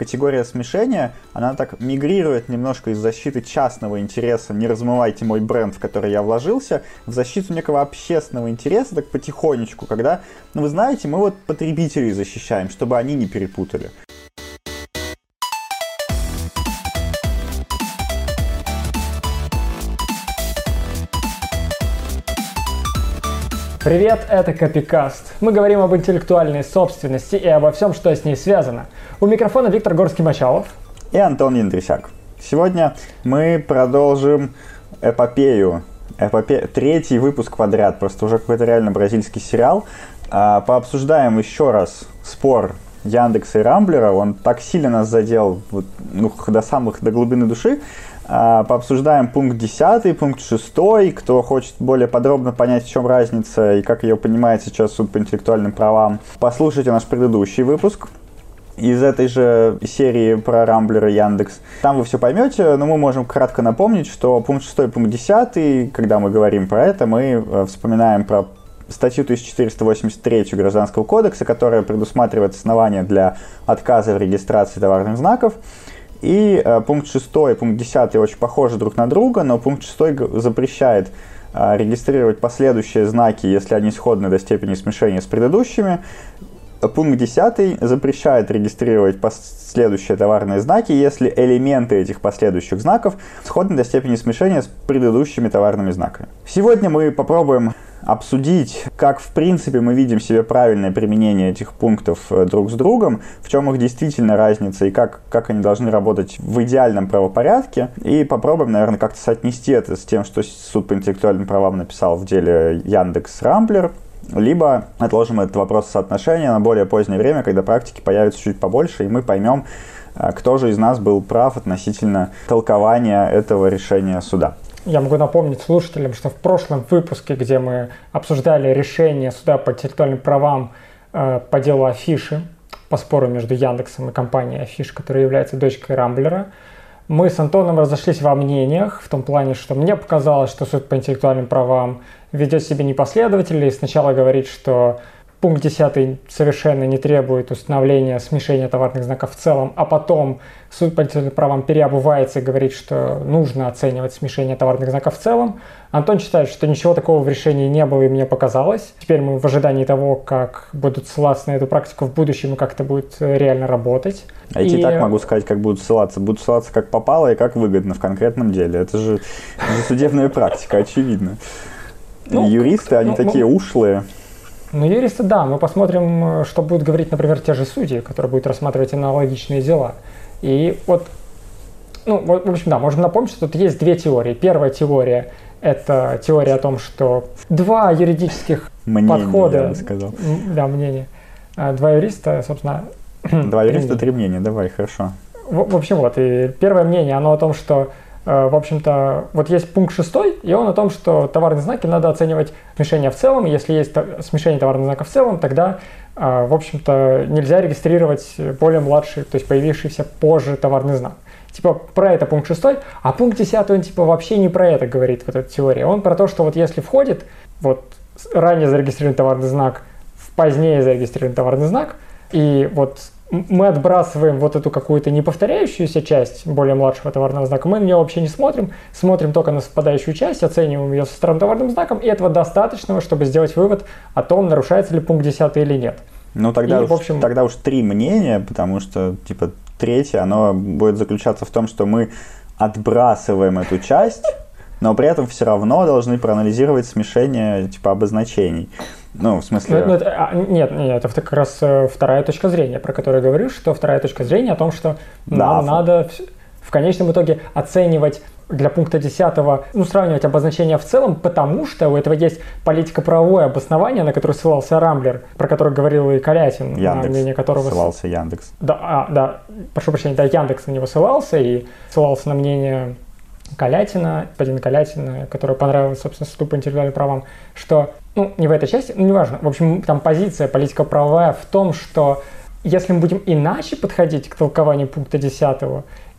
категория смешения, она так мигрирует немножко из защиты частного интереса, не размывайте мой бренд, в который я вложился, в защиту некого общественного интереса, так потихонечку, когда, ну вы знаете, мы вот потребителей защищаем, чтобы они не перепутали. Привет, это Копикаст. Мы говорим об интеллектуальной собственности и обо всем, что с ней связано. У микрофона Виктор Горский-Мачалов. И Антон Яндрисяк. Сегодня мы продолжим эпопею. Эпопе... Третий выпуск подряд, просто уже какой-то реально бразильский сериал. А, пообсуждаем еще раз спор Яндекса и Рамблера. Он так сильно нас задел вот, ну, до самых, до глубины души, пообсуждаем пункт 10, пункт 6. Кто хочет более подробно понять, в чем разница и как ее понимает сейчас суд по интеллектуальным правам, послушайте наш предыдущий выпуск из этой же серии про Рамблер и Яндекс. Там вы все поймете, но мы можем кратко напомнить, что пункт 6 и пункт 10, когда мы говорим про это, мы э, вспоминаем про статью 1483 Гражданского кодекса, которая предусматривает основания для отказа в регистрации товарных знаков. И э, пункт 6 и пункт 10 очень похожи друг на друга, но пункт 6 запрещает э, регистрировать последующие знаки, если они сходны до степени смешения с предыдущими. Пункт 10 запрещает регистрировать последующие товарные знаки, если элементы этих последующих знаков сходны до степени смешения с предыдущими товарными знаками. Сегодня мы попробуем обсудить, как в принципе мы видим себе правильное применение этих пунктов э, друг с другом, в чем их действительно разница и как, как они должны работать в идеальном правопорядке. И попробуем, наверное, как-то соотнести это с тем, что суд по интеллектуальным правам написал в деле Яндекс Рамблер. Либо отложим этот вопрос соотношения на более позднее время, когда практики появится чуть побольше, и мы поймем, э, кто же из нас был прав относительно толкования этого решения суда. Я могу напомнить слушателям, что в прошлом выпуске, где мы обсуждали решение суда по интеллектуальным правам э, по делу Афиши, по спору между Яндексом и компанией Афиш, которая является дочкой Рамблера, мы с Антоном разошлись во мнениях, в том плане, что мне показалось, что суд по интеллектуальным правам ведет себя непоследовательно и сначала говорит, что Пункт 10 совершенно не требует установления смешения товарных знаков в целом, а потом суд по правам переобувается и говорит, что нужно оценивать смешение товарных знаков в целом. Антон считает, что ничего такого в решении не было и мне показалось. Теперь мы в ожидании того, как будут ссылаться на эту практику в будущем и как это будет реально работать. А я и... так могу сказать, как будут ссылаться. Будут ссылаться как попало и как выгодно в конкретном деле. Это же, это судебная практика, очевидно. Ну, Юристы, они ну, такие ну, ушлые. Ну, юристы, да. Мы посмотрим, что будут говорить, например, те же судьи, которые будут рассматривать аналогичные дела. И вот, ну, в общем, да, можем напомнить, что тут есть две теории. Первая теория – это теория о том, что два юридических мнение, подхода… я бы сказал. Да, мнение. А, два юриста, собственно… Два юриста, три мнения. Давай, хорошо. В, в общем, вот. И первое мнение, оно о том, что Э, в общем-то, вот есть пункт шестой, и он о том, что товарные знаки надо оценивать смешение в целом. Если есть смешение товарных знаков в целом, тогда, э, в общем-то, нельзя регистрировать более младший, то есть появившийся позже товарный знак. Типа про это пункт шестой, а пункт десятый, он типа вообще не про это говорит, вот эта теория. Он про то, что вот если входит вот ранее зарегистрированный товарный знак в позднее зарегистрированный товарный знак, и вот мы отбрасываем вот эту какую-то неповторяющуюся часть более младшего товарного знака, мы на нее вообще не смотрим, смотрим только на совпадающую часть, оцениваем ее со странным товарным знаком, и этого достаточно, чтобы сделать вывод о том, нарушается ли пункт 10 или нет. Ну тогда, и, уж, в общем... тогда уж три мнения, потому что типа третье, оно будет заключаться в том, что мы отбрасываем эту часть, но при этом все равно должны проанализировать смешение типа обозначений. Ну, в смысле... Ну, ну, это, а, нет, нет, это как раз э, вторая точка зрения, про которую я говорю, что вторая точка зрения о том, что да, нам надо в, конечном итоге оценивать для пункта 10 ну, сравнивать обозначения в целом, потому что у этого есть политико-правовое обоснование, на которое ссылался Рамблер, про которое говорил и Калятин, Яндекс. на мнение которого... Ссылался Яндекс. Да, а, да, прошу прощения, да, Яндекс на него ссылался и ссылался на мнение Калятина, господин Калятина, который понравилось, собственно, суду по интеллектуальным правам, что, ну, не в этой части, ну, неважно, в общем, там позиция политико-правовая в том, что если мы будем иначе подходить к толкованию пункта 10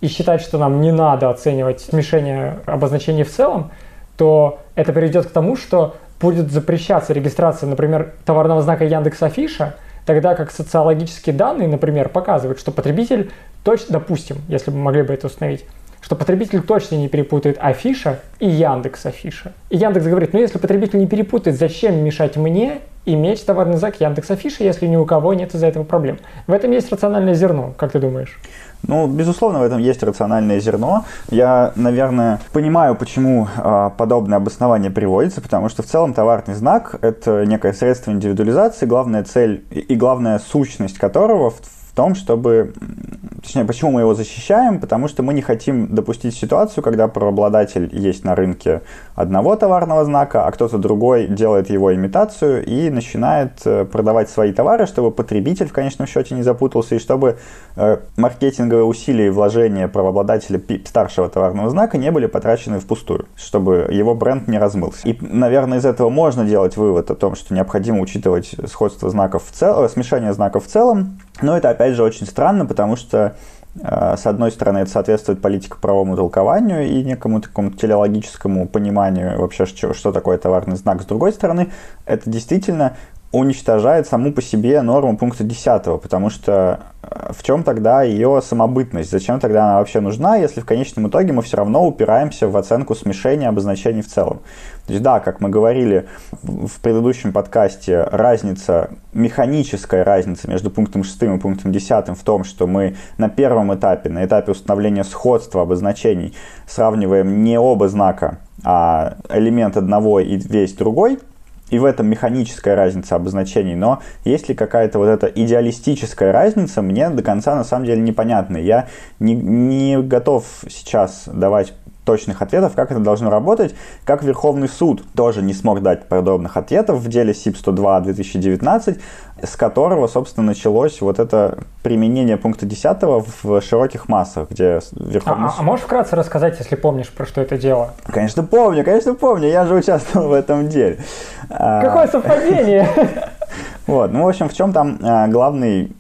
и считать, что нам не надо оценивать смешение обозначений в целом, то это приведет к тому, что будет запрещаться регистрация, например, товарного знака Яндекс Афиша тогда как социологические данные, например, показывают, что потребитель точно, допустим, если бы могли бы это установить, что потребитель точно не перепутает Афиша и Яндекс Афиша. И Яндекс говорит, ну если потребитель не перепутает, зачем мешать мне иметь товарный знак Яндекс Афиша, если ни у кого нет из-за этого проблем? В этом есть рациональное зерно, как ты думаешь? Ну, безусловно, в этом есть рациональное зерно. Я, наверное, понимаю, почему э, подобное обоснование приводится, потому что в целом товарный знак – это некое средство индивидуализации, главная цель и главная сущность которого в, том, чтобы Точнее, почему мы его защищаем? Потому что мы не хотим допустить ситуацию, когда правообладатель есть на рынке одного товарного знака, а кто-то другой делает его имитацию и начинает э, продавать свои товары, чтобы потребитель в конечном счете не запутался и чтобы э, маркетинговые усилия и вложения правообладателя старшего товарного знака не были потрачены впустую, чтобы его бренд не размылся. И, наверное, из этого можно делать вывод о том, что необходимо учитывать сходство знаков в целом, смешение знаков в целом, но это, опять же, очень странно, потому что Э, с одной стороны, это соответствует политико-правовому толкованию и некому такому телеологическому пониманию вообще, что, что такое товарный знак. С другой стороны, это действительно уничтожает саму по себе норму пункта 10, потому что э, в чем тогда ее самобытность? Зачем тогда она вообще нужна, если в конечном итоге мы все равно упираемся в оценку смешения обозначений в целом? То есть да, как мы говорили в предыдущем подкасте, разница, механическая разница между пунктом 6 и пунктом 10 в том, что мы на первом этапе, на этапе установления сходства обозначений, сравниваем не оба знака, а элемент одного и весь другой – и в этом механическая разница обозначений, но есть ли какая-то вот эта идеалистическая разница, мне до конца на самом деле непонятна. Я не, не готов сейчас давать точных ответов, как это должно работать, как Верховный суд тоже не смог дать подобных ответов в деле СИП-102 2019, с которого, собственно, началось вот это применение пункта 10 в широких массах, где Верховный а, суд... А можешь вкратце рассказать, если помнишь, про что это дело? Конечно, помню, конечно, помню, я же участвовал в этом деле. А, Какое совпадение! Вот, ну, в общем, в чем там а, главный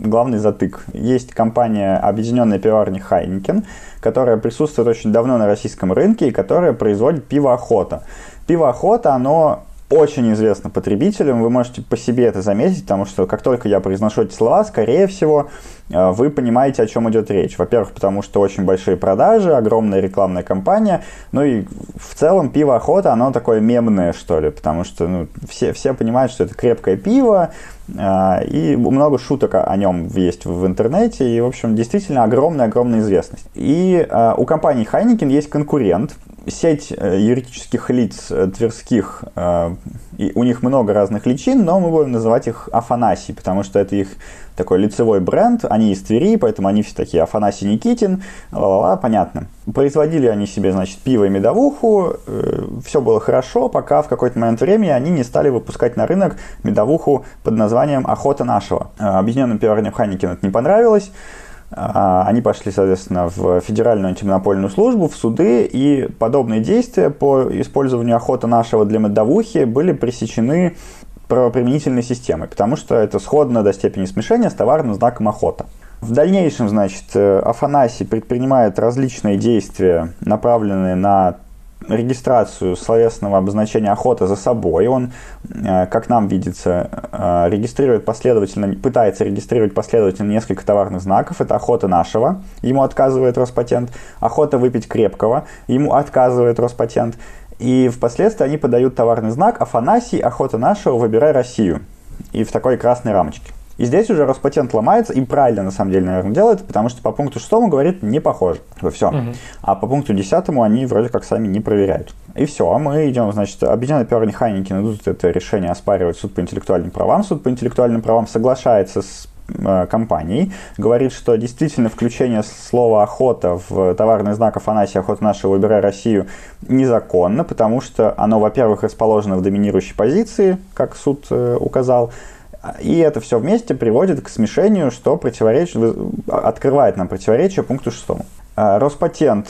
главный затык. Есть компания Объединенная пивоварня Хайнекен, которая присутствует очень давно на российском рынке и которая производит пиво Охота. Пиво Охота, оно очень известно потребителям, вы можете по себе это заметить, потому что как только я произношу эти слова, скорее всего, э, вы понимаете, о чем идет речь. Во-первых, потому что очень большие продажи, огромная рекламная кампания, ну и в целом пиво охота, оно такое мемное, что ли, потому что ну, все, все понимают, что это крепкое пиво, и много шуток о нем есть в интернете, и, в общем, действительно огромная-огромная известность. И э, у компании Heineken есть конкурент, сеть э, юридических лиц э, тверских, э, и у них много разных личин, но мы будем называть их Афанасий, потому что это их такой лицевой бренд, они из Твери, поэтому они все такие Афанасий Никитин, ла-ла-ла, понятно. Производили они себе, значит, пиво и медовуху, все было хорошо, пока в какой-то момент времени они не стали выпускать на рынок медовуху под названием «Охота нашего». Объединенным пивоварням Хайникин это не понравилось, а, они пошли, соответственно, в Федеральную антимонопольную службу, в суды, и подобные действия по использованию охоты нашего для медовухи были пресечены правоприменительной системой, потому что это сходно до степени смешения с товарным знаком охота. В дальнейшем, значит, э, Афанасий предпринимает различные действия, направленные на регистрацию словесного обозначения охота за собой. Он, э, как нам видится, э, регистрирует последовательно, пытается регистрировать последовательно несколько товарных знаков. Это охота нашего, ему отказывает Роспатент. Охота выпить крепкого, ему отказывает Роспатент. И впоследствии они подают товарный знак Афанасий, охота нашего, выбирай Россию. И в такой красной рамочке. И здесь уже Роспатент ломается, и правильно на самом деле, наверное, делает, потому что по пункту 6 говорит не похоже. Все. Угу. А по пункту 10 они вроде как сами не проверяют. И все, а мы идем, значит, объединенные пиар Хайники идут это решение оспаривать суд по интеллектуальным правам. Суд по интеллектуальным правам соглашается с э, компанией, говорит, что действительно включение слова «охота» в товарный знак Афанасия «Охота наша, выбирай Россию» незаконно, потому что оно, во-первых, расположено в доминирующей позиции, как суд э, указал, и это все вместе приводит к смешению, что противоречит, открывает нам противоречие пункту 6. А, Роспатент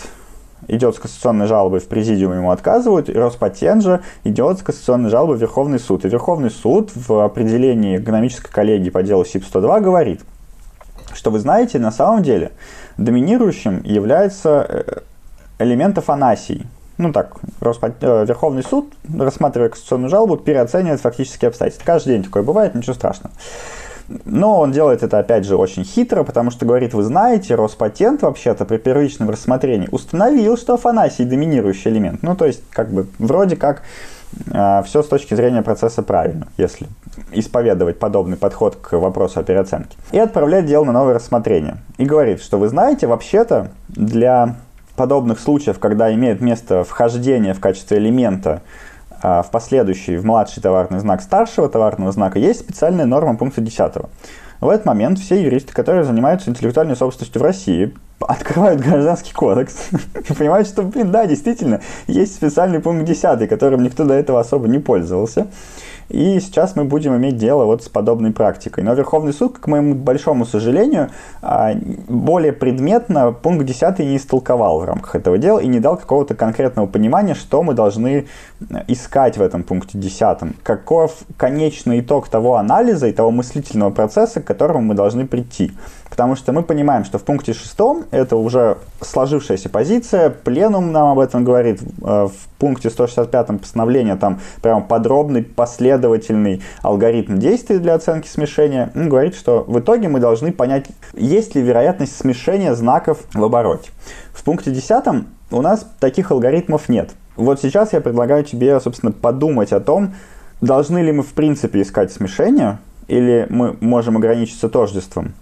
идет с кассационной жалобой в президиум, ему отказывают, и Роспатент же идет с кассационной жалобой в Верховный суд. И Верховный суд в определении экономической коллегии по делу СИП-102 говорит, что вы знаете, на самом деле доминирующим является э, элемент Афанасий, ну так, Роспад... Э, Верховный суд, рассматривая конституционную жалобу, переоценивает фактические обстоятельства. Каждый день такое бывает, ничего страшного. Но он делает это, опять же, очень хитро, потому что говорит, вы знаете, Роспатент вообще-то при первичном рассмотрении установил, что Афанасий доминирующий элемент. Ну, то есть, как бы, вроде как э, все с точки зрения процесса правильно, если исповедовать подобный подход к вопросу о переоценке. И отправляет дело на новое рассмотрение. И говорит, что вы знаете, вообще-то для подобных случаев, когда имеет место вхождение в качестве элемента в последующий, в младший товарный знак старшего товарного знака, есть специальная норма пункта 10. В этот момент все юристы, которые занимаются интеллектуальной собственностью в России, открывают гражданский кодекс и понимают, что, блин, да, действительно, есть специальный пункт 10, которым никто до этого особо не пользовался. И сейчас мы будем иметь дело вот с подобной практикой. Но Верховный суд, к моему большому сожалению, а, более предметно пункт 10 не истолковал в рамках этого дела и не дал какого-то конкретного понимания, что мы должны искать в этом пункте 10. Каков конечный итог того анализа и того мыслительного процесса, к которому мы должны прийти. Потому что мы понимаем, что в пункте шестом это уже сложившаяся позиция, пленум нам об этом говорит, э, в пункте 165 постановления там прям подробный, последовательный алгоритм действий для оценки смешения. Он говорит, что в итоге мы должны понять, есть ли вероятность смешения знаков в обороте. В пункте 10 у нас таких алгоритмов нет. Вот сейчас я предлагаю тебе, собственно, подумать о том, должны ли мы в принципе искать смешение, или мы можем ограничиться тождеством.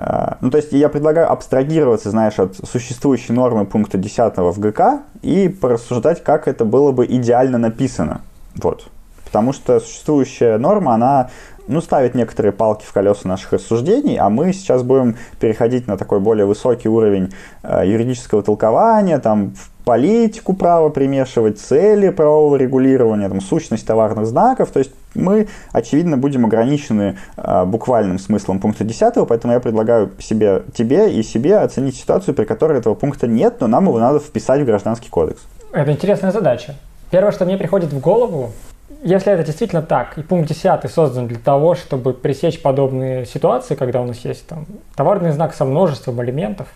А, ну, то есть я предлагаю абстрагироваться, знаешь, от существующей нормы пункта 10 в ГК и порассуждать, как это было бы идеально написано. Вот. Потому что существующая норма, она ну, ставит некоторые палки в колеса наших рассуждений, а мы сейчас будем переходить на такой более высокий уровень э, юридического толкования, там, политику права примешивать, цели правового регулирования, там, сущность товарных знаков. То есть мы, очевидно, будем ограничены э, буквальным смыслом пункта 10, поэтому я предлагаю себе, тебе и себе оценить ситуацию, при которой этого пункта нет, но нам его надо вписать в Гражданский кодекс. Это интересная задача. Первое, что мне приходит в голову, если это действительно так, и пункт 10 создан для того, чтобы пресечь подобные ситуации, когда у нас есть там товарный знак со множеством элементов,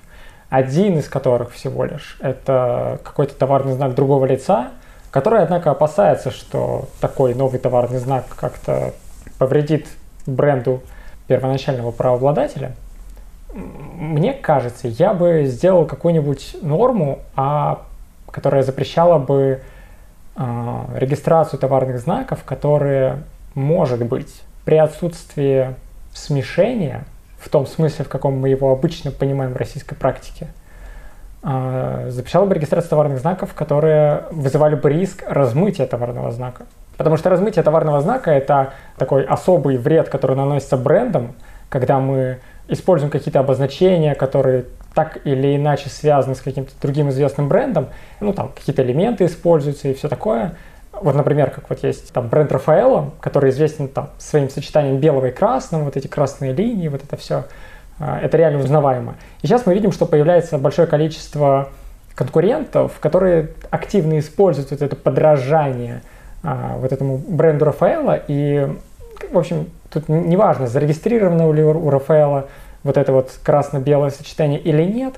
один из которых всего лишь это какой-то товарный знак другого лица, который, однако, опасается, что такой новый товарный знак как-то повредит бренду первоначального правообладателя, мне кажется, я бы сделал какую-нибудь норму, а, которая запрещала бы регистрацию товарных знаков, которые, может быть, при отсутствии смешения, в том смысле, в каком мы его обычно понимаем в российской практике, а, запрещала бы регистрацию товарных знаков, которые вызывали бы риск размытия товарного знака. Потому что размытие товарного знака – это такой особый вред, который наносится брендом, когда мы используем какие-то обозначения, которые так или иначе связаны с каким-то другим известным брендом, ну там какие-то элементы используются и все такое. Вот, например, как вот есть там бренд Рафаэлло, который известен там своим сочетанием белого и красного, вот эти красные линии, вот это все, а, это реально узнаваемо. И сейчас мы видим, что появляется большое количество конкурентов, которые активно используют вот это подражание а, вот этому бренду Рафаэлло, и, в общем, тут неважно, зарегистрировано ли у Рафаэла вот это вот красно-белое сочетание или нет,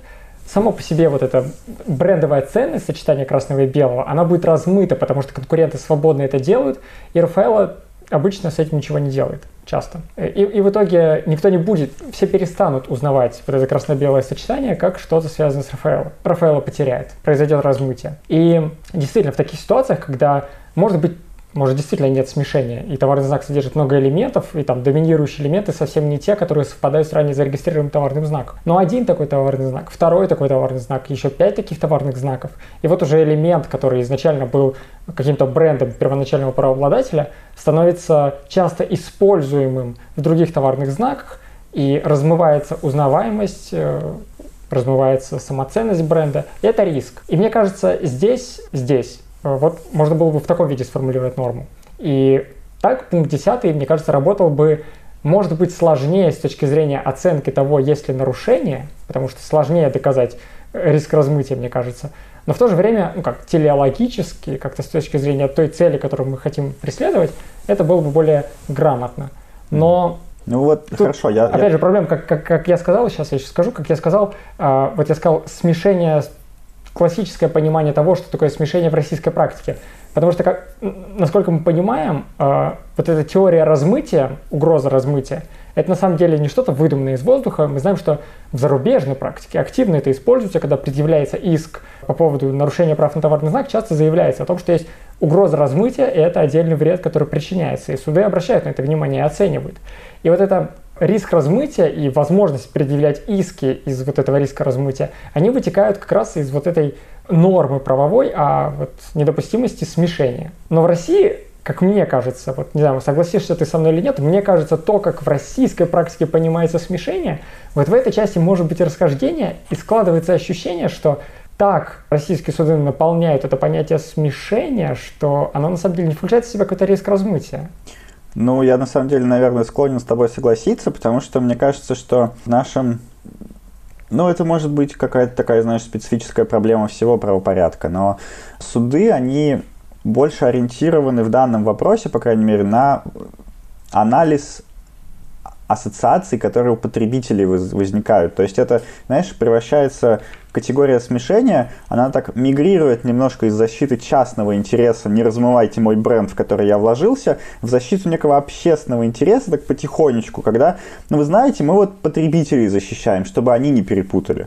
само по себе вот эта брендовая ценность сочетания красного и белого, она будет размыта, потому что конкуренты свободно это делают, и Рафаэла обычно с этим ничего не делает, часто. И, и в итоге никто не будет, все перестанут узнавать вот это красно-белое сочетание как что-то связанное с Рафаэло. Рафаэло потеряет, произойдет размытие. И действительно, в таких ситуациях, когда, может быть, может действительно нет смешения, и товарный знак содержит много элементов, и там доминирующие элементы совсем не те, которые совпадают с ранее зарегистрированным товарным знаком. Но один такой товарный знак, второй такой товарный знак, еще пять таких товарных знаков, и вот уже элемент, который изначально был каким-то брендом первоначального правообладателя, становится часто используемым в других товарных знаках, и размывается узнаваемость, э, размывается самоценность бренда, это риск. И мне кажется, здесь, здесь вот можно было бы в таком виде сформулировать норму. И так пункт 10, мне кажется, работал бы, может быть, сложнее с точки зрения оценки того, есть ли нарушение, потому что сложнее доказать риск размытия, мне кажется. Но в то же время, ну как телеологически, как-то с точки зрения той цели, которую мы хотим преследовать, это было бы более грамотно. Но ну вот, Тут, хорошо, я... Опять я... же, проблема, как, как, как я сказал, сейчас я еще скажу, как я сказал, э, вот я сказал, смешение классическое понимание того, что такое смешение в российской практике. Потому что, как, насколько мы понимаем, э, вот эта теория размытия, угроза размытия, это на самом деле не что-то выдуманное из воздуха. Мы знаем, что в зарубежной практике активно это используется, когда предъявляется иск по поводу нарушения прав на товарный знак, часто заявляется о том, что есть угроза размытия, и это отдельный вред, который причиняется. И суды обращают на это внимание и оценивают. И вот это риск размытия и возможность предъявлять иски из вот этого риска размытия, они вытекают как раз из вот этой нормы правовой о вот недопустимости смешения. Но в России как мне кажется, вот не знаю, согласишься ты со мной или нет, мне кажется, то, как в российской практике понимается смешение, вот в этой части может быть расхождение, и складывается ощущение, что так российские суды наполняют это понятие смешения, что оно на самом деле не включает в себя какой-то риск размытия. Ну, я на самом деле, наверное, склонен с тобой согласиться, потому что мне кажется, что в нашем ну, это может быть какая-то такая, знаешь, специфическая проблема всего правопорядка, но суды, они больше ориентированы в данном вопросе, по крайней мере, на анализ ассоциаций, которые у потребителей возникают. То есть это, знаешь, превращается категория смешения, она так мигрирует немножко из защиты частного интереса, не размывайте мой бренд, в который я вложился, в защиту некого общественного интереса, так потихонечку, когда, ну вы знаете, мы вот потребителей защищаем, чтобы они не перепутали.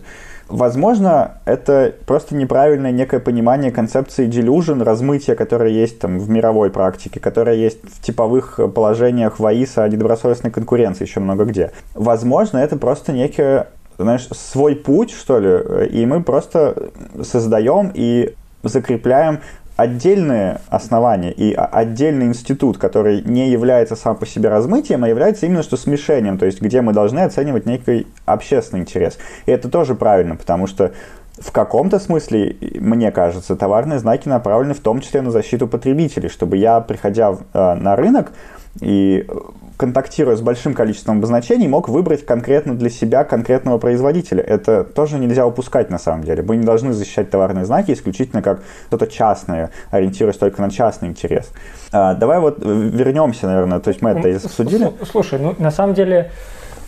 Возможно, это просто неправильное некое понимание концепции delusion, размытия, которое есть там в мировой практике, которое есть в типовых положениях ВАИСа о недобросовестной конкуренции еще много где. Возможно, это просто некий, знаешь, свой путь, что ли, и мы просто создаем и закрепляем отдельные основания и отдельный институт, который не является сам по себе размытием, а является именно что смешением, то есть где мы должны оценивать некий общественный интерес. И это тоже правильно, потому что в каком-то смысле, мне кажется, товарные знаки направлены в том числе на защиту потребителей, чтобы я, приходя э, на рынок и контактируя с большим количеством обозначений, мог выбрать конкретно для себя конкретного производителя. Это тоже нельзя упускать на самом деле. Мы не должны защищать товарные знаки исключительно как что-то частное, ориентируясь только на частный интерес. А, давай вот вернемся, наверное, то есть мы это обсудили. Слушай, ну на самом деле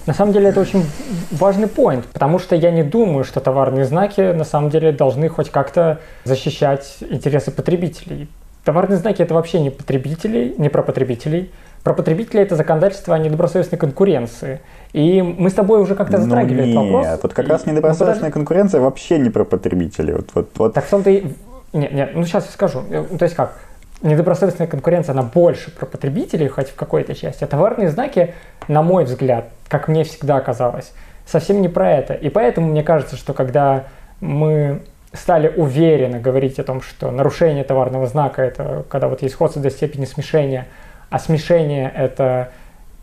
на самом деле это очень важный поинт, потому что я не думаю, что товарные знаки на самом деле должны хоть как-то защищать интересы потребителей. Товарные знаки это вообще не потребителей, не про потребителей. Про потребителей это законодательство о недобросовестной конкуренции. И мы с тобой уже как-то ну затрагивали ну, этот вопрос. Нет, вот как и, раз недобросовестная ну, конкуренция вообще не про потребителей. Вот, вот, вот. Так в том-то и... Нет, нет, ну сейчас я скажу. Э, то есть как? Недобросовестная конкуренция, она больше про потребителей, хоть в какой-то части. А товарные знаки, на мой взгляд, как мне всегда казалось, совсем не про это. И поэтому мне кажется, что когда мы стали уверенно говорить о том, что нарушение товарного знака – это когда вот есть сходство до степени смешения – а смешение – это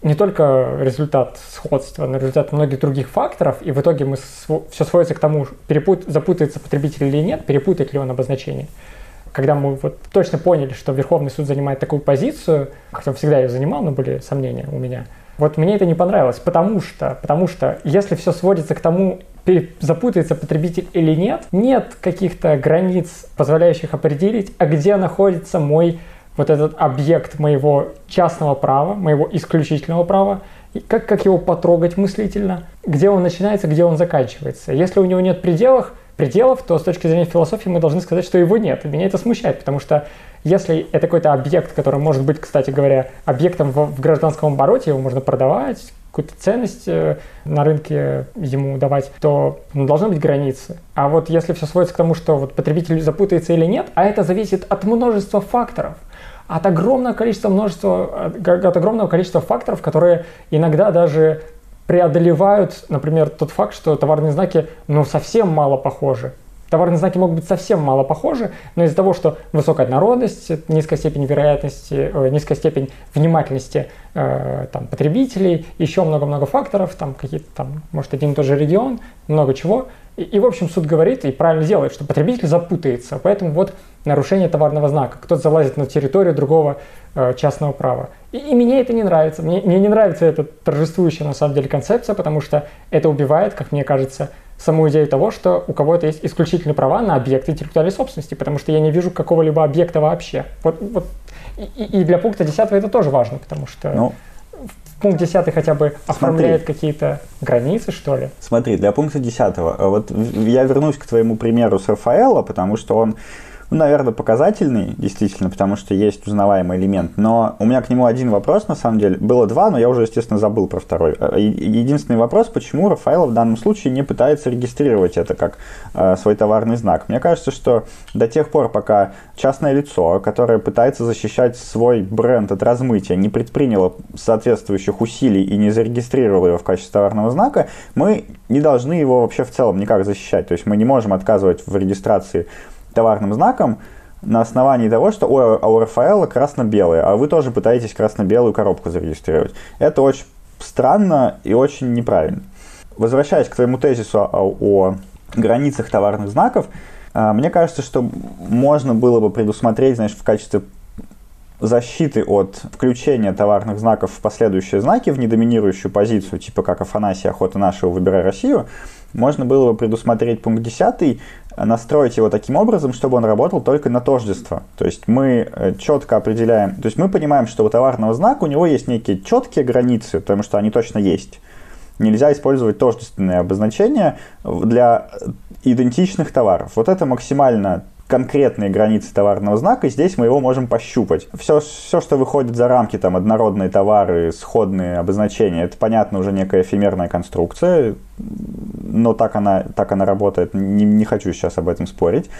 не только результат сходства, но результат многих других факторов, и в итоге мы все сводится к тому, перепут, запутается потребитель или нет, перепутает ли он обозначение. Когда мы вот точно поняли, что Верховный суд занимает такую позицию, хотя он всегда ее занимал, но были сомнения у меня, вот мне это не понравилось, потому что, потому что если все сводится к тому, запутается потребитель или нет, нет каких-то границ, позволяющих определить, а где находится мой вот этот объект моего частного права, моего исключительного права, и как, как его потрогать мыслительно, где он начинается, где он заканчивается. Если у него нет пределов, пределов, то с точки зрения философии мы должны сказать, что его нет. И меня это смущает, потому что если это какой-то объект, который может быть, кстати говоря, объектом в, в гражданском обороте, его можно продавать, какую-то ценность э, на рынке ему давать, то ну, должны быть границы. А вот если все сводится к тому, что вот потребитель запутается или нет, а это зависит от множества факторов – от огромного количества множества, от огромного количества факторов, которые иногда даже преодолевают, например, тот факт, что товарные знаки ну, совсем мало похожи. Товарные знаки могут быть совсем мало похожи, но из-за того, что высокая однородность, низкая степень вероятности, э, низкая степень внимательности э, там, потребителей, еще много-много факторов, там какие-то там, может, один и тот же регион, много чего. И, и, в общем, суд говорит и правильно делает, что потребитель запутается. Поэтому вот нарушение товарного знака. Кто-то залазит на территорию другого э, частного права. И, и мне это не нравится. Мне, мне не нравится эта торжествующая на самом деле концепция, потому что это убивает, как мне кажется, саму идею того, что у кого-то есть исключительные права на объекты интеллектуальной собственности, потому что я не вижу какого-либо объекта вообще. Вот, вот. И, и для пункта 10 это тоже важно, потому что ну, пункт 10 хотя бы оформляет какие-то границы, что ли? Смотри, для пункта 10, э, вот я вернусь к твоему примеру с Рафаэла, потому что он ну, наверное, показательный, действительно, потому что есть узнаваемый элемент. Но у меня к нему один вопрос, на самом деле. Было два, но я уже, естественно, забыл про второй. Э, единственный вопрос, почему Рафаэлов в данном случае не пытается регистрировать это как э, свой товарный знак. Мне кажется, что до тех пор, пока частное лицо, которое пытается защищать свой бренд от размытия, не предприняло соответствующих усилий и не зарегистрировало его в качестве товарного знака, мы не должны его вообще в целом никак защищать. То есть мы не можем отказывать в регистрации товарным знаком на основании того, что ой, а у Рафаэла красно-белые, а вы тоже пытаетесь красно-белую коробку зарегистрировать. Это очень странно и очень неправильно. Возвращаясь к твоему тезису о, о границах товарных знаков, а, мне кажется, что можно было бы предусмотреть, знаешь, в качестве защиты от включения товарных знаков в последующие знаки в недоминирующую позицию, типа как Афанасия, охота нашего, выбирай Россию, можно было бы предусмотреть пункт 10, настроить его таким образом, чтобы он работал только на тождество. То есть мы э, четко определяем, то есть мы понимаем, что у товарного знака у него есть некие четкие границы, потому что они точно есть. Нельзя использовать тождественные обозначения для идентичных товаров. Вот это максимально конкретные границы товарного знака, здесь мы его можем пощупать. Все, все что выходит за рамки, там, однородные товары, сходные обозначения, это, понятно, уже некая эфемерная конструкция, но так она, так она работает, не, не хочу сейчас об этом спорить.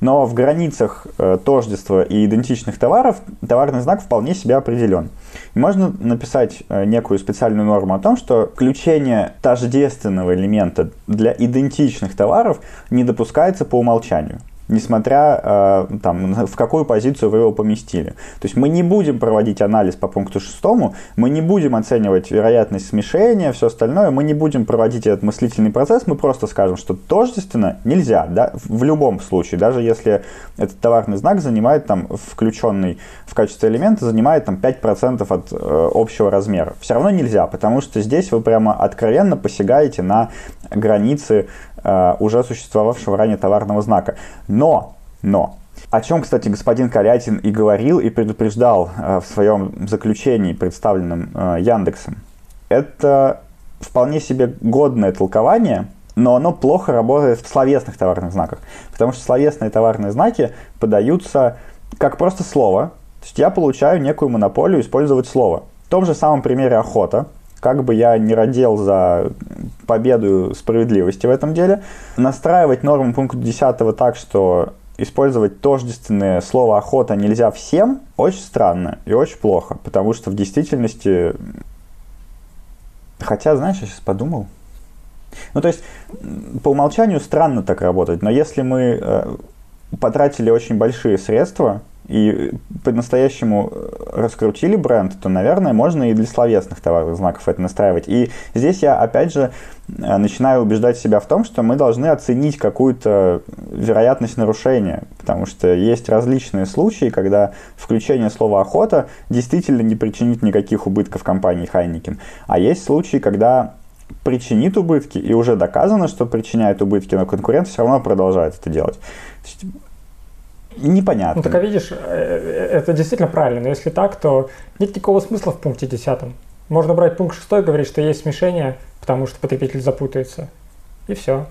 Но в границах э, тождества и идентичных товаров товарный знак вполне себе определен. И можно написать э, некую специальную норму о том, что включение тождественного элемента для идентичных товаров не допускается по умолчанию несмотря э, там, в какую позицию вы его поместили. То есть мы не будем проводить анализ по пункту шестому, мы не будем оценивать вероятность смешения, все остальное, мы не будем проводить этот мыслительный процесс, мы просто скажем, что тождественно нельзя, да, в любом случае, даже если этот товарный знак занимает там, включенный в качестве элемента, занимает там 5% от э, общего размера. Все равно нельзя, потому что здесь вы прямо откровенно посягаете на границы Э, уже существовавшего ранее товарного знака. Но, но, о чем, кстати, господин Калятин и говорил, и предупреждал э, в своем заключении, представленном э, Яндексом. Это вполне себе годное толкование, но оно плохо работает в словесных товарных знаках. Потому что словесные товарные знаки подаются как просто слово. То есть я получаю некую монополию использовать слово. В том же самом примере охота как бы я не родил за победу справедливости в этом деле, настраивать норму пункта 10 так, что использовать тождественное слово охота нельзя всем, очень странно и очень плохо, потому что в действительности... Хотя, знаешь, я сейчас подумал. Ну, то есть, по умолчанию странно так работать, но если мы э, потратили очень большие средства и по-настоящему э, раскрутили бренд, то, наверное, можно и для словесных товарных знаков это настраивать. И здесь я, опять же, э, начинаю убеждать себя в том, что мы должны оценить какую-то вероятность нарушения, потому что есть различные случаи, когда включение слова «охота» действительно не причинит никаких убытков компании Хайникин, а есть случаи, когда причинит убытки, и уже доказано, что причиняет убытки, но конкурент все равно продолжает это делать непонятно. Ну, так а видишь, э, э, это действительно правильно. Но если так, то нет никакого смысла в пункте 10. Можно брать пункт 6 и говорить, что есть смешение, потому что потребитель запутается. И все.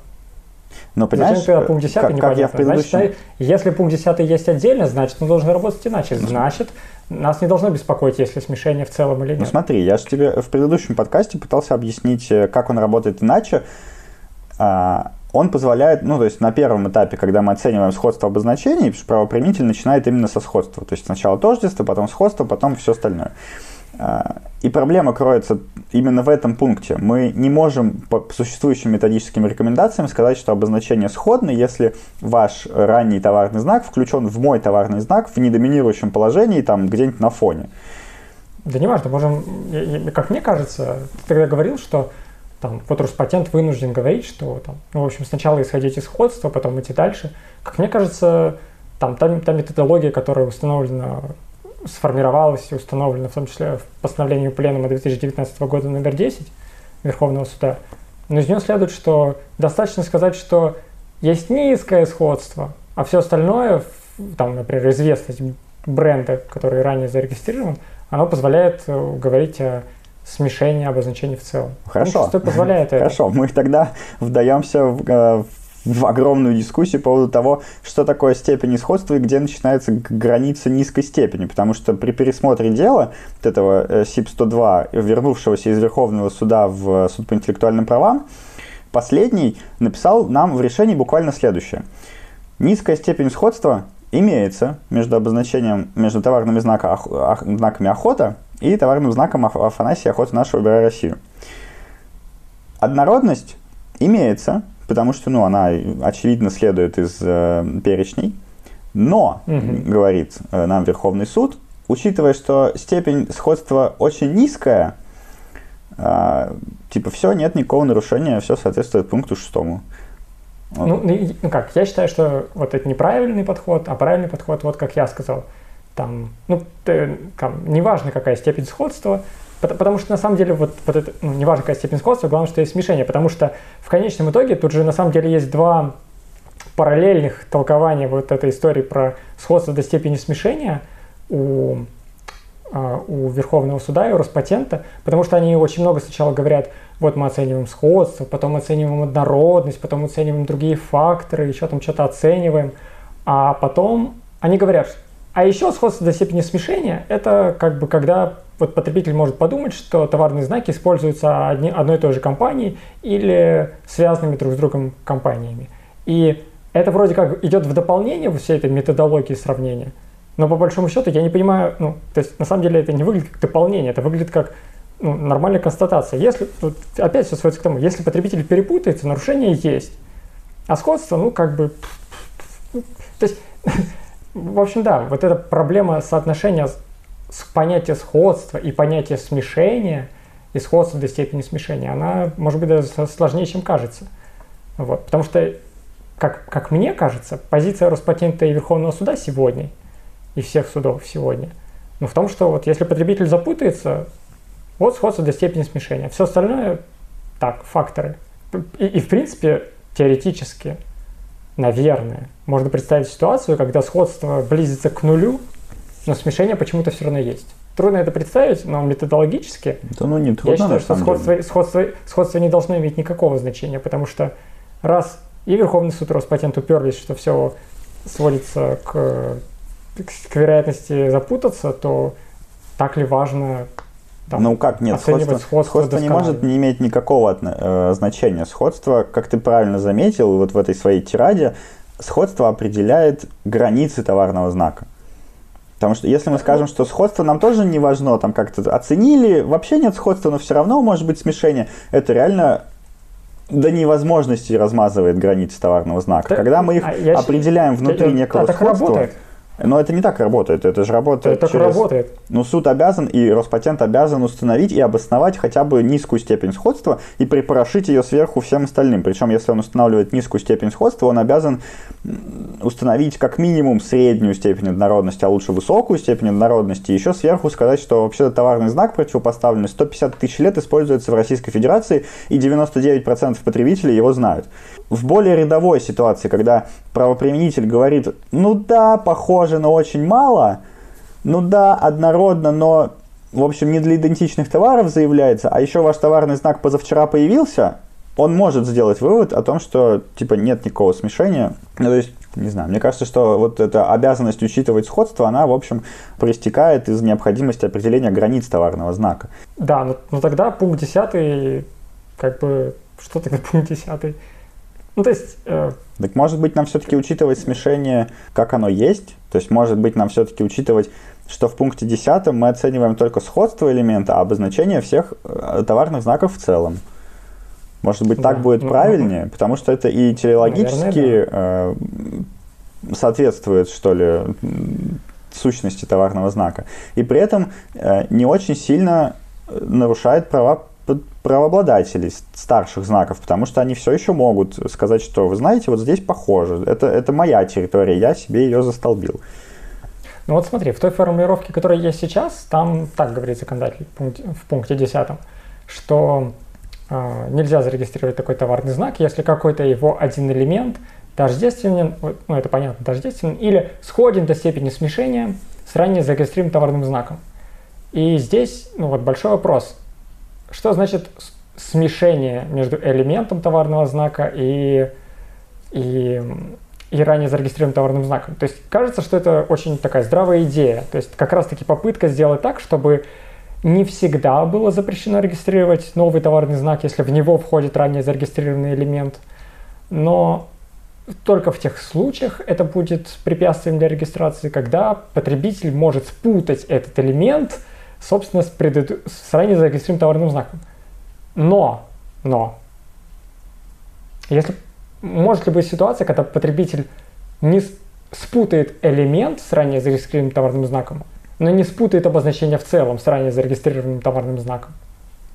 Но понимаешь, Зачем пункт 10 как, как я в предыдущем... Значит, если пункт 10 есть отдельно, значит, он должен работать иначе. Значит, нас не должно беспокоить, если смешение в целом или ну, нет. Ну смотри, я же тебе в предыдущем подкасте пытался объяснить, э, как он работает иначе. А, он позволяет, ну, то есть на первом этапе, когда мы оцениваем сходство обозначений, правоприменитель начинает именно со сходства. То есть сначала тождество, потом сходство, потом все остальное. А, и проблема кроется именно в этом пункте. Мы не можем по существующим методическим рекомендациям сказать, что обозначение сходно, если ваш ранний товарный знак включен в мой товарный знак в недоминирующем положении, там где-нибудь на фоне. Да не важно, можем, как мне кажется, ты тогда говорил, что там, вот Роспатент вынужден говорить, что там, ну, в общем, сначала исходить из сходства, потом идти дальше. Как мне кажется, там, та, та методология, которая установлена, сформировалась и установлена в том числе в постановлении Пленума 2019 года номер 10 Верховного суда, но из нее следует, что достаточно сказать, что есть низкое сходство, а все остальное, там, например, известность бренда, который ранее зарегистрирован, оно позволяет э, говорить о смешение обозначений в целом. Хорошо. Что позволяет это? Хорошо, мы тогда вдаемся в, э, в огромную дискуссию по поводу того, что такое степень сходства и где начинается граница низкой степени. Потому что при пересмотре дела вот этого СИП-102, вернувшегося из Верховного суда в суд по интеллектуальным правам, последний написал нам в решении буквально следующее. Низкая степень сходства имеется между обозначением, между товарными знаками, знаками охота и товарным знаком Афанасия охота нашего выбирая Россию. Однородность имеется, потому что ну, она очевидно следует из э, перечней, но, угу. говорит э, нам Верховный суд, учитывая, что степень сходства очень низкая, э, типа все, нет никакого нарушения, все соответствует пункту шестому. Ну, ну как, я считаю, что вот это неправильный подход, а правильный подход, вот как я сказал, там, ну, там, неважно какая степень сходства, потому что на самом деле вот, вот это, ну, неважно какая степень сходства, главное, что есть смешение, потому что в конечном итоге тут же на самом деле есть два параллельных толкования вот этой истории про сходство до степени смешения у, а, у Верховного суда и у Роспатента, потому что они очень много сначала говорят, вот мы оцениваем сходство, потом оцениваем однородность, потом оцениваем другие факторы, еще там что-то оцениваем, а потом они говорят, а еще сходство до степени смешения – это как бы когда вот потребитель может подумать, что товарные знаки используются одни, одной и той же компанией или связанными друг с другом компаниями. И это вроде как идет в дополнение всей этой методологии сравнения, но по большому счету я не понимаю, ну, то есть на самом деле это не выглядит как дополнение, это выглядит как ну, нормальная констатация. Если, вот, опять все сводится к тому, если потребитель перепутается, нарушение есть. А сходство, ну, как бы... То есть, в общем, да, вот эта проблема соотношения с понятия сходства и понятия смешения, и сходства до степени смешения, она может быть даже сложнее, чем кажется. Вот. Потому что, как, как мне кажется, позиция Роспатента и Верховного суда сегодня, и всех судов сегодня, ну, в том, что вот если потребитель запутается, вот сходство до степени смешения. Все остальное, так, факторы. И, и в принципе, теоретически, наверное, можно представить ситуацию, когда сходство близится к нулю, но смешение почему-то все равно есть. Трудно это представить, но методологически да, ну, не трудно, я считаю, что сходство, сходство, сходство не должно иметь никакого значения, потому что раз и Верховный суд Роспатент уперлись, что все сводится к, к, к вероятности запутаться, то так ли важно там, ну как, нет, сходство, сходство, сходство не может не иметь никакого э, значения. Сходство, как ты правильно заметил, вот в этой своей тираде, сходство определяет границы товарного знака. Потому что если мы скажем, что сходство нам тоже не важно, там как-то оценили, вообще нет сходства, но все равно может быть смешение, это реально до невозможности размазывает границы товарного знака. Да, Когда мы их а определяем внутри это, некого а сходства... Работает. Но это не так работает, это же работает это через... работает. Ну, суд обязан, и Роспатент обязан установить и обосновать хотя бы низкую степень сходства и припорошить ее сверху всем остальным. Причем, если он устанавливает низкую степень сходства, он обязан установить как минимум среднюю степень однородности, а лучше высокую степень однородности, и еще сверху сказать, что вообще товарный знак противопоставленный 150 тысяч лет используется в Российской Федерации, и 99% потребителей его знают. В более рядовой ситуации, когда правоприменитель говорит, ну да, похоже, но очень мало, ну да, однородно, но в общем, не для идентичных товаров заявляется, а еще ваш товарный знак позавчера появился, он может сделать вывод о том, что типа нет никакого смешения. Ну, то есть, не знаю, мне кажется, что вот эта обязанность учитывать сходство, она, в общем, проистекает из необходимости определения границ товарного знака. Да, но, но тогда пункт 10, как бы, что тогда пункт 10? Ну, то есть... Э... Так может быть нам все-таки учитывать смешение, как оно есть? То есть может быть нам все-таки учитывать, что в пункте 10 мы оцениваем только сходство элемента, а обозначение всех э, товарных знаков в целом. Может быть, так да. будет ну, правильнее, потому что это и телеологически Наверное, да. э, соответствует, что ли, сущности товарного знака. И при этом э, не очень сильно нарушает права правообладателей старших знаков, потому что они все еще могут сказать, что вы знаете, вот здесь похоже, это, это моя территория, я себе ее застолбил. Ну вот смотри, в той формулировке, которая есть сейчас, там так говорит законодатель в пункте, в пункте 10, что э, нельзя зарегистрировать такой товарный знак, если какой-то его один элемент тождественен, ну это понятно, тождественен, или сходен до степени смешения с ранее зарегистрированным товарным знаком. И здесь ну вот большой вопрос, что значит смешение между элементом товарного знака и, и, и ранее зарегистрированным товарным знаком. То есть кажется, что это очень такая здравая идея. То есть как раз-таки попытка сделать так, чтобы не всегда было запрещено регистрировать новый товарный знак, если в него входит ранее зарегистрированный элемент. Но только в тех случаях это будет препятствием для регистрации, когда потребитель может спутать этот элемент, собственно, с, предыд... с ранее зарегистрированным товарным знаком. Но, но, если может ли быть ситуация, когда потребитель не спутает элемент с ранее зарегистрированным товарным знаком, но не спутает обозначение в целом с ранее зарегистрированным товарным знаком,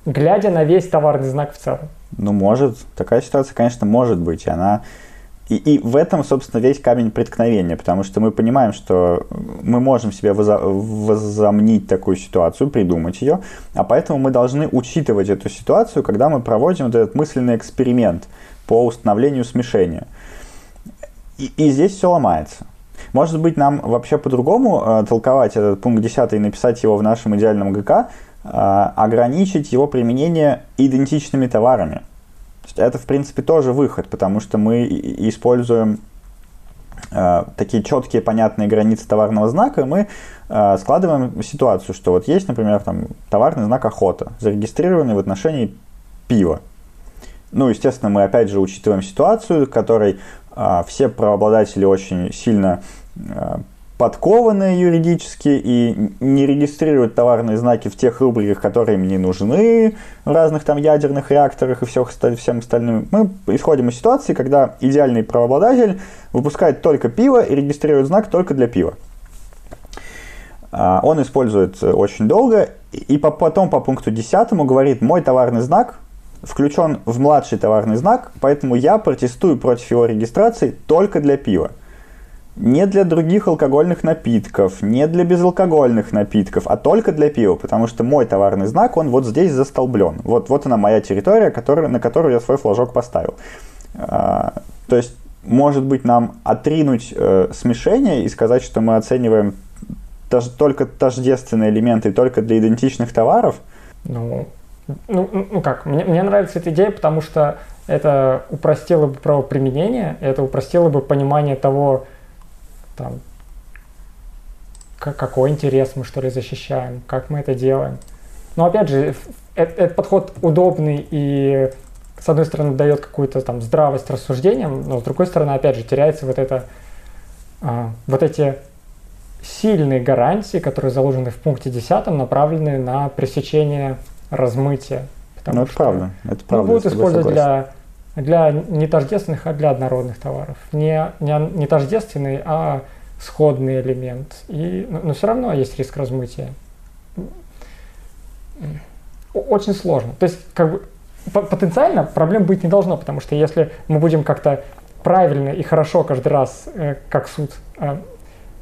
глядя на весь товарный знак в целом? Ну, может. Такая ситуация, конечно, может быть. Она и, и в этом, собственно, весь камень преткновения, потому что мы понимаем, что мы можем себе возомнить такую ситуацию, придумать ее, а поэтому мы должны учитывать эту ситуацию, когда мы проводим вот этот мысленный эксперимент по установлению смешения. И, и здесь все ломается. Может быть, нам вообще по-другому э, толковать этот пункт 10 и написать его в нашем идеальном ГК, э, ограничить его применение идентичными товарами. Это, в принципе, тоже выход, потому что мы используем э, такие четкие, понятные границы товарного знака, и мы э, складываем ситуацию, что вот есть, например, там, товарный знак охота, зарегистрированный в отношении пива. Ну, естественно, мы опять же учитываем ситуацию, в которой э, все правообладатели очень сильно э, подкованные юридически и не регистрируют товарные знаки в тех рубриках, которые им не нужны, в разных там ядерных реакторах и всех, всем остальным. Мы исходим из ситуации, когда идеальный правообладатель выпускает только пиво и регистрирует знак только для пива. А, он использует очень долго, и потом по пункту 10 говорит, мой товарный знак включен в младший товарный знак, поэтому я протестую против его регистрации только для пива не для других алкогольных напитков, не для безалкогольных напитков, а только для пива, потому что мой товарный знак, он вот здесь застолблен. Вот, вот она моя территория, который, на которую я свой флажок поставил. А, то есть, может быть, нам отринуть э, смешение и сказать, что мы оцениваем тож, только тождественные элементы только для идентичных товаров? Ну, ну, ну как, мне, мне нравится эта идея, потому что это упростило бы правоприменение, это упростило бы понимание того, там, какой интерес мы что ли защищаем, как мы это делаем. Но опять же, этот, этот подход удобный и с одной стороны дает какую-то там здравость рассуждениям, но с другой стороны, опять же, теряется вот это, а, вот эти сильные гарантии, которые заложены в пункте 10, направленные на пресечение размытия. Потому ну, это что, правда. Это правда. Ну, будут использовать для для не тождественных, а для однородных товаров. Не, не, не тождественный, а сходный элемент. И, но, но все равно есть риск размытия. Очень сложно. То есть, как бы, потенциально проблем быть не должно, потому что если мы будем как-то правильно и хорошо каждый раз, э, как суд, э,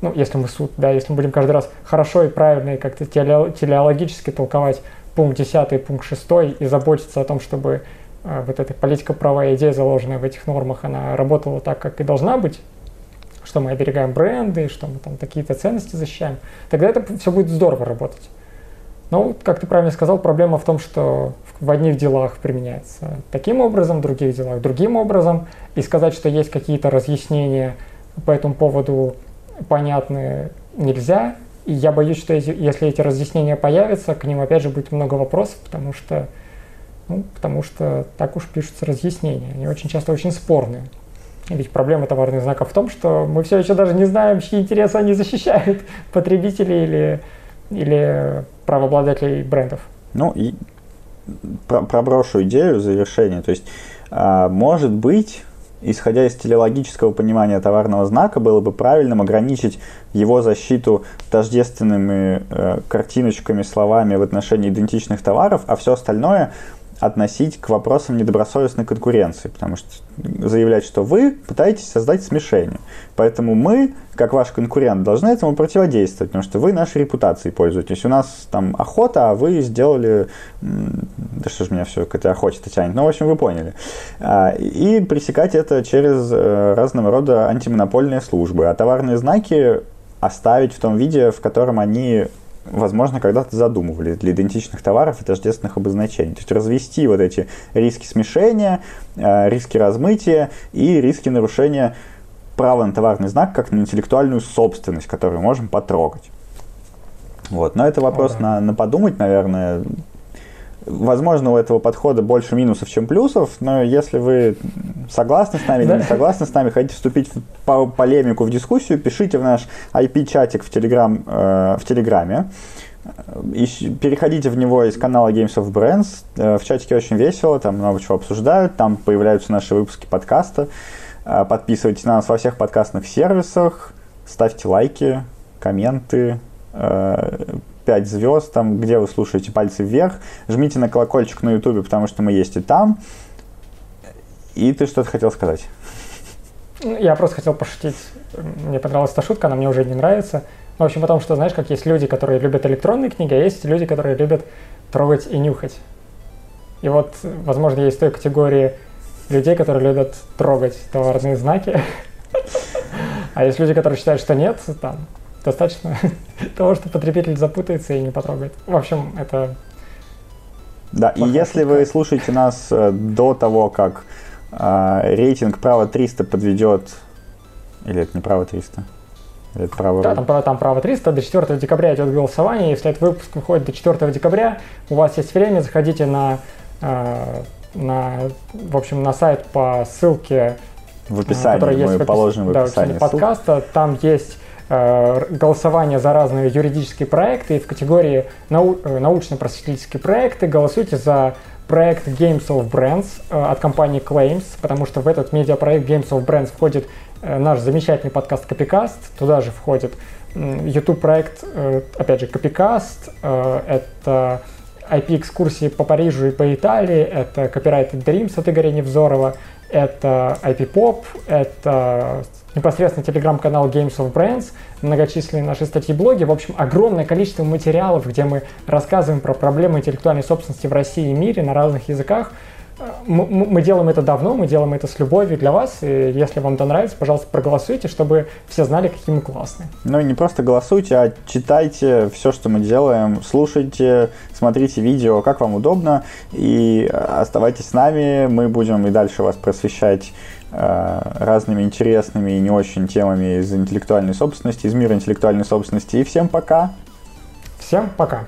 ну, если мы суд, да, если мы будем каждый раз хорошо и правильно и как-то телеологически толковать пункт 10 и пункт 6 и заботиться о том, чтобы вот эта политико-правая идея, заложенная в этих нормах, она работала так, как и должна быть, что мы оберегаем бренды, что мы там какие-то ценности защищаем, тогда это все будет здорово работать. Но, как ты правильно сказал, проблема в том, что в одних делах применяется таким образом, в других делах другим образом, и сказать, что есть какие-то разъяснения по этому поводу понятные нельзя. И я боюсь, что если эти разъяснения появятся, к ним опять же будет много вопросов, потому что ну, потому что так уж пишутся разъяснения. Они очень часто очень спорные. Ведь проблема товарных знаков в том, что мы все еще даже не знаем, чьи интересы они защищают, потребители или, или правообладателей брендов. Ну, и про проброшу идею завершения. То есть, а, может быть, исходя из телеологического понимания товарного знака, было бы правильным ограничить его защиту тождественными э, картиночками, словами в отношении идентичных товаров, а все остальное относить к вопросам недобросовестной конкуренции, потому что заявлять, что вы пытаетесь создать смешение. Поэтому мы, как ваш конкурент, должны этому противодействовать, потому что вы нашей репутацией пользуетесь. У нас там охота, а вы сделали... Да что ж меня все к этой охоте-то тянет? Ну, в общем, вы поняли. А, и пресекать это через э, разного рода антимонопольные службы. А товарные знаки оставить в том виде, в котором они возможно, когда-то задумывали для идентичных товаров и тождественных обозначений. То есть развести вот эти риски смешения, э, риски размытия и риски нарушения права на товарный знак как на интеллектуальную собственность, которую можем потрогать. Вот. Но это вопрос О, да. на, на подумать, наверное. Возможно, у этого подхода больше минусов, чем плюсов, но если вы согласны с нами или не согласны с нами, хотите вступить в полемику, в дискуссию, пишите в наш IP-чатик в, телеграм, э, в Телеграме. И переходите в него из канала Games of Brands. Э, в чатике очень весело, там много чего обсуждают, там появляются наши выпуски подкаста. Э, подписывайтесь на нас во всех подкастных сервисах, ставьте лайки, комменты, 5 звезд, там, где вы слушаете пальцы вверх. Жмите на колокольчик на ютубе, потому что мы есть и там. И ты что-то хотел сказать? Я просто хотел пошутить. Мне понравилась эта шутка, она мне уже не нравится. В общем, потому что, знаешь, как есть люди, которые любят электронные книги, а есть люди, которые любят трогать и нюхать. И вот, возможно, есть той категории людей, которые любят трогать товарные знаки. А есть люди, которые считают, что нет, там, достаточно того, что потребитель запутается и не потрогает. В общем, это... Да, и если вы слушаете нас э, до того, как э, рейтинг право 300 подведет... Или это не право 300? Или это право... Да, там, там право 300, до 4 декабря идет голосование. Если этот выпуск выходит до 4 декабря, у вас есть время, заходите на, э, на, в общем, на сайт по ссылке, в описании, который есть мы в положим в описании да, подкаста. Там есть голосование за разные юридические проекты, и в категории нау э, научно-просветительские проекты голосуйте за проект Games of Brands э, от компании Claims, потому что в этот медиапроект Games of Brands входит наш замечательный подкаст Копикаст, туда же входит YouTube проект, опять же, Копикаст, это IP-экскурсии по Парижу и по Италии, это Copyrighted Dreams от Игоря Невзорова, это IP-Pop, это непосредственно телеграм-канал Games of Brands, многочисленные наши статьи блоги, в общем, огромное количество материалов, где мы рассказываем про проблемы интеллектуальной собственности в России и мире на разных языках. Мы, мы делаем это давно, мы делаем это с любовью для вас, и если вам это нравится, пожалуйста, проголосуйте, чтобы все знали, какие мы классные. Ну и не просто голосуйте, а читайте все, что мы делаем, слушайте, смотрите видео, как вам удобно, и оставайтесь с нами, мы будем и дальше вас просвещать Э, разными интересными и не очень темами из интеллектуальной собственности, из мира интеллектуальной собственности. И всем пока! Всем пока!